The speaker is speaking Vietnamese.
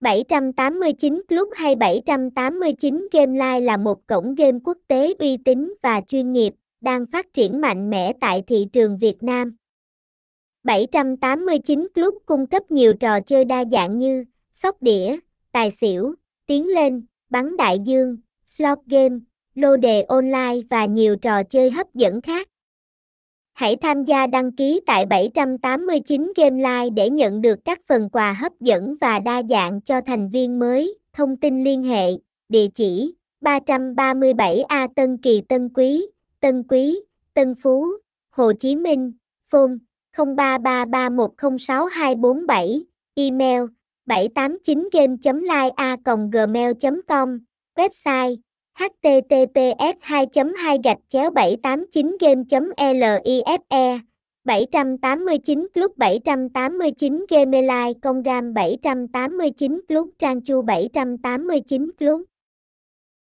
789 Club hay 789 Game Live là một cổng game quốc tế uy tín và chuyên nghiệp, đang phát triển mạnh mẽ tại thị trường Việt Nam. 789 Club cung cấp nhiều trò chơi đa dạng như sóc đĩa, tài xỉu, tiến lên, bắn đại dương, slot game, lô đề online và nhiều trò chơi hấp dẫn khác. Hãy tham gia đăng ký tại 789 Game Live để nhận được các phần quà hấp dẫn và đa dạng cho thành viên mới. Thông tin liên hệ, địa chỉ 337A Tân Kỳ Tân Quý, Tân Quý, Tân Phú, Hồ Chí Minh, phone 0333106247, email 789game.live.gmail.com, website https 2 2 gạch chéo 789 game life 789 Club 789 Game Live Công Gam 789 Club Trang Chu 789 Club